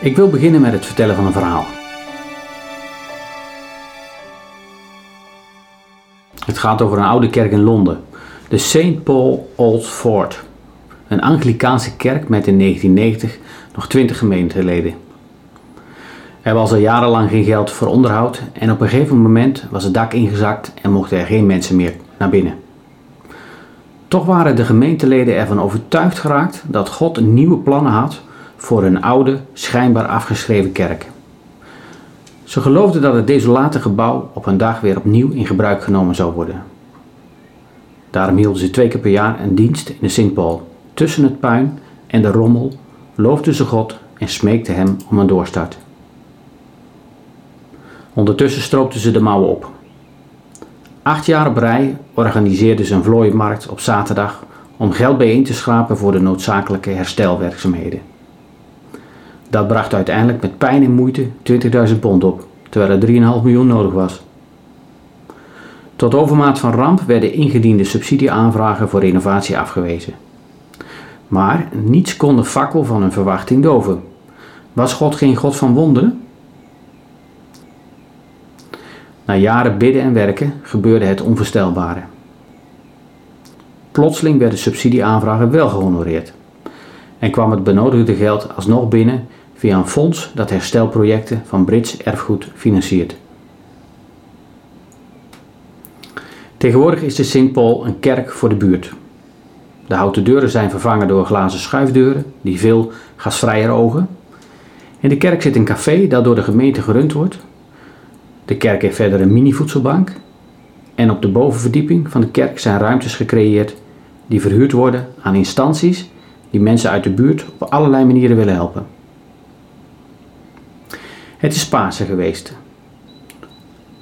Ik wil beginnen met het vertellen van een verhaal. Het gaat over een oude kerk in Londen, de St. Paul Old Fort. Een Anglikaanse kerk met in 1990 nog 20 gemeenteleden. Er was al jarenlang geen geld voor onderhoud en op een gegeven moment was het dak ingezakt en mochten er geen mensen meer naar binnen. Toch waren de gemeenteleden ervan overtuigd geraakt dat God nieuwe plannen had voor een oude, schijnbaar afgeschreven kerk. Ze geloofden dat het desolate gebouw op een dag weer opnieuw in gebruik genomen zou worden. Daarom hielden ze twee keer per jaar een dienst in de St. Paul. Tussen het puin en de rommel loofden ze God en smeekten hem om een doorstart. Ondertussen stroopten ze de mouwen op. Acht jaar op rij organiseerden ze een vlooimarkt op zaterdag om geld bijeen te schrapen voor de noodzakelijke herstelwerkzaamheden. Dat bracht uiteindelijk met pijn en moeite 20.000 pond op, terwijl er 3,5 miljoen nodig was. Tot overmaat van ramp werden ingediende subsidieaanvragen voor renovatie afgewezen. Maar niets kon de fakkel van hun verwachting doven. Was God geen God van wonderen? Na jaren bidden en werken gebeurde het onvoorstelbare. Plotseling werden subsidieaanvragen wel gehonoreerd en kwam het benodigde geld alsnog binnen via een fonds dat herstelprojecten van Brits erfgoed financiert. Tegenwoordig is de St. Paul een kerk voor de buurt. De houten deuren zijn vervangen door glazen schuifdeuren die veel gasvrijer ogen. In de kerk zit een café dat door de gemeente gerund wordt. De kerk heeft verder een mini-voedselbank. En op de bovenverdieping van de kerk zijn ruimtes gecreëerd die verhuurd worden aan instanties die mensen uit de buurt op allerlei manieren willen helpen. Het is Pasen geweest.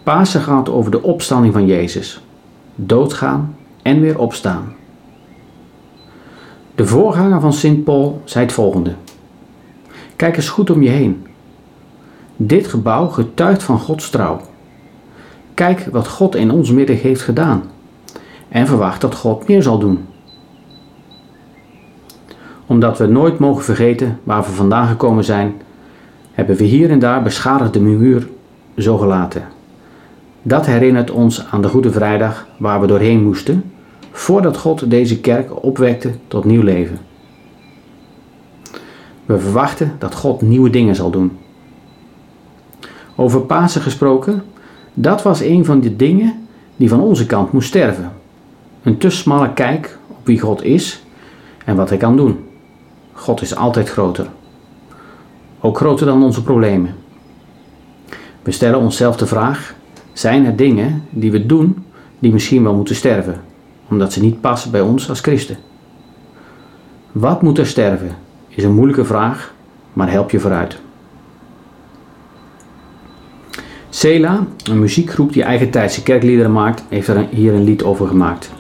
Pasen gaat over de opstanding van Jezus. Doodgaan en weer opstaan. De voorganger van Sint Paul zei het volgende. Kijk eens goed om je heen. Dit gebouw getuigt van Gods trouw. Kijk wat God in ons midden heeft gedaan. En verwacht dat God meer zal doen. Omdat we nooit mogen vergeten waar we vandaan gekomen zijn, hebben we hier en daar beschadigde muur zo gelaten. Dat herinnert ons aan de Goede Vrijdag waar we doorheen moesten, voordat God deze kerk opwekte tot nieuw leven. We verwachten dat God nieuwe dingen zal doen. Over Pasen gesproken, dat was een van de dingen die van onze kant moest sterven. Een te smalle kijk op wie God is en wat hij kan doen. God is altijd groter ook groter dan onze problemen. We stellen onszelf de vraag: zijn er dingen die we doen die misschien wel moeten sterven, omdat ze niet passen bij ons als christen? Wat moet er sterven? Is een moeilijke vraag, maar help je vooruit. Sela, een muziekgroep die eigen tijdse kerkliederen maakt, heeft er hier een lied over gemaakt.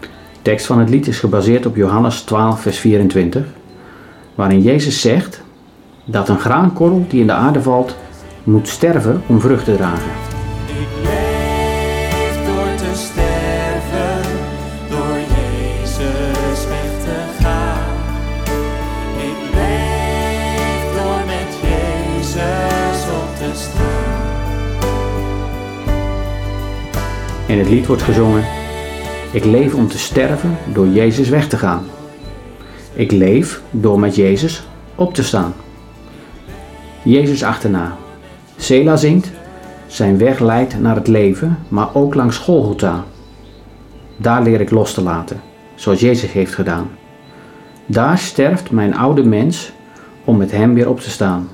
De tekst van het lied is gebaseerd op Johannes 12, vers 24, waarin Jezus zegt dat een graankorrel die in de aarde valt moet sterven om vrucht te dragen. Ik leef door te sterven, door Jezus weg te gaan. Ik leef door met Jezus op te staan. In het lied wordt gezongen: Ik leef om te sterven door Jezus weg te gaan. Ik leef door met Jezus op te staan. Jezus achterna. Sela zingt, zijn weg leidt naar het leven, maar ook langs Golgotha. Daar leer ik los te laten, zoals Jezus heeft gedaan. Daar sterft mijn oude mens om met hem weer op te staan.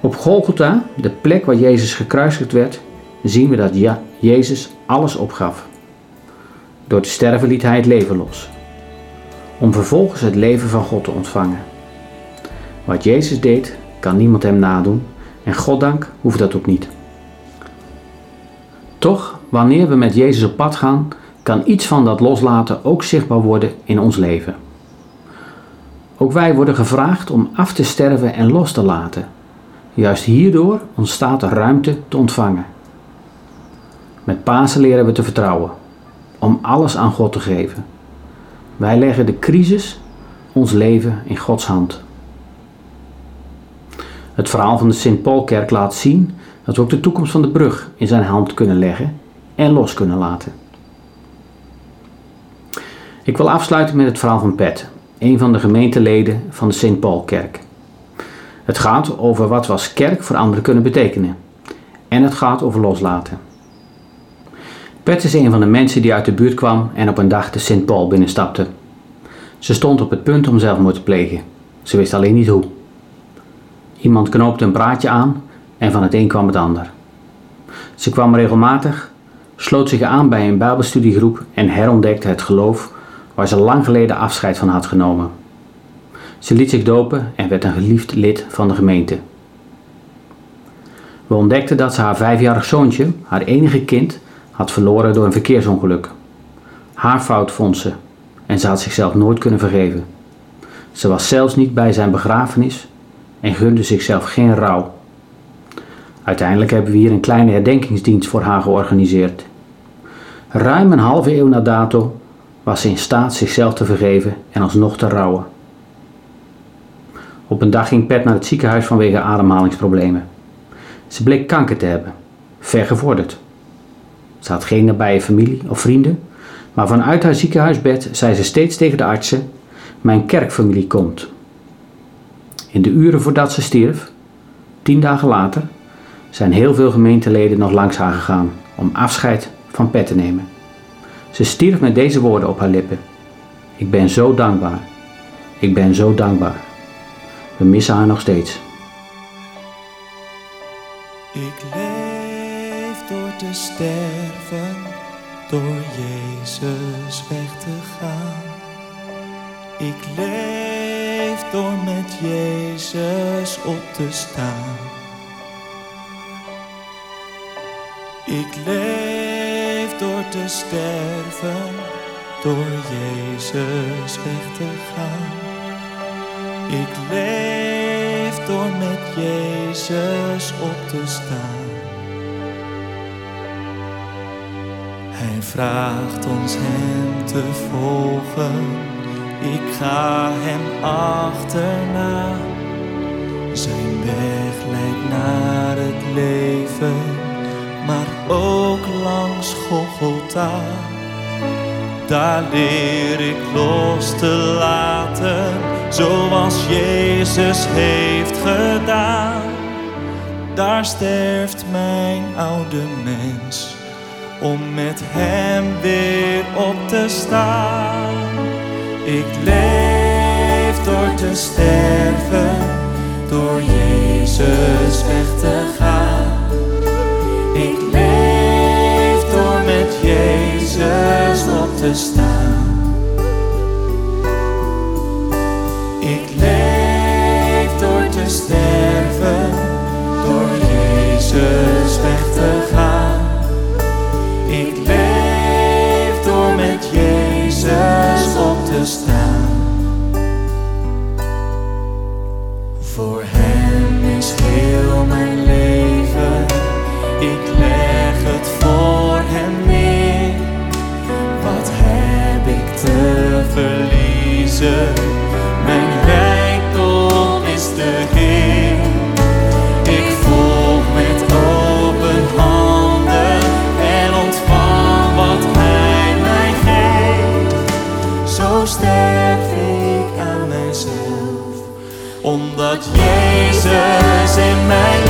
Op Golgotha, de plek waar Jezus gekruisigd werd, zien we dat ja, Jezus alles opgaf. Door te sterven liet hij het leven los, om vervolgens het leven van God te ontvangen. Wat Jezus deed, kan niemand hem nadoen en goddank hoeft dat ook niet. Toch, wanneer we met Jezus op pad gaan, kan iets van dat loslaten ook zichtbaar worden in ons leven. Ook wij worden gevraagd om af te sterven en los te laten. Juist hierdoor ontstaat er ruimte te ontvangen. Met Pasen leren we te vertrouwen, om alles aan God te geven. Wij leggen de crisis, ons leven, in Gods hand. Het verhaal van de Sint-Paulkerk laat zien dat we ook de toekomst van de brug in zijn hand kunnen leggen en los kunnen laten. Ik wil afsluiten met het verhaal van Pet, een van de gemeenteleden van de Sint-Paulkerk. Het gaat over wat we kerk voor anderen kunnen betekenen. En het gaat over loslaten. Pet is een van de mensen die uit de buurt kwam en op een dag de Sint-Paul binnenstapte. Ze stond op het punt om zelfmoord te plegen. Ze wist alleen niet hoe. Iemand knoopte een praatje aan en van het een kwam het ander. Ze kwam regelmatig, sloot zich aan bij een Bijbelstudiegroep en herontdekte het geloof waar ze lang geleden afscheid van had genomen. Ze liet zich dopen en werd een geliefd lid van de gemeente. We ontdekten dat ze haar vijfjarig zoontje, haar enige kind, had verloren door een verkeersongeluk. Haar fout vond ze en ze had zichzelf nooit kunnen vergeven. Ze was zelfs niet bij zijn begrafenis en gunde zichzelf geen rouw. Uiteindelijk hebben we hier een kleine herdenkingsdienst voor haar georganiseerd. Ruim een halve eeuw na dato was ze in staat zichzelf te vergeven en alsnog te rouwen. Op een dag ging Pet naar het ziekenhuis vanwege ademhalingsproblemen. Ze bleek kanker te hebben, vergevorderd. Ze had geen nabije familie of vrienden, maar vanuit haar ziekenhuisbed zei ze steeds tegen de artsen: Mijn kerkfamilie komt. In de uren voordat ze stierf, tien dagen later, zijn heel veel gemeenteleden nog langs haar gegaan om afscheid van Pet te nemen. Ze stierf met deze woorden op haar lippen: Ik ben zo dankbaar. Ik ben zo dankbaar. We missen haar nog steeds. Ik leef door te sterven, door Jezus weg te gaan. Ik leef door met Jezus op te staan. Ik leef door te sterven, door Jezus weg te gaan. Ik leef door met Jezus op te staan. Hij vraagt ons Hem te volgen. Ik ga Hem achterna. Zijn weg leidt naar het leven, maar ook langs Golgotha. Daar leer ik los te laten, zoals Jezus heeft gedaan. Daar sterft mijn oude mens, om met Hem weer op te staan. Ik leef door te sterven, door Jezus weg te gaan. Ik leef door met Jezus op te staan. Ik leef door te sterven, door Jezus weg te gaan. omdat Jezus in mij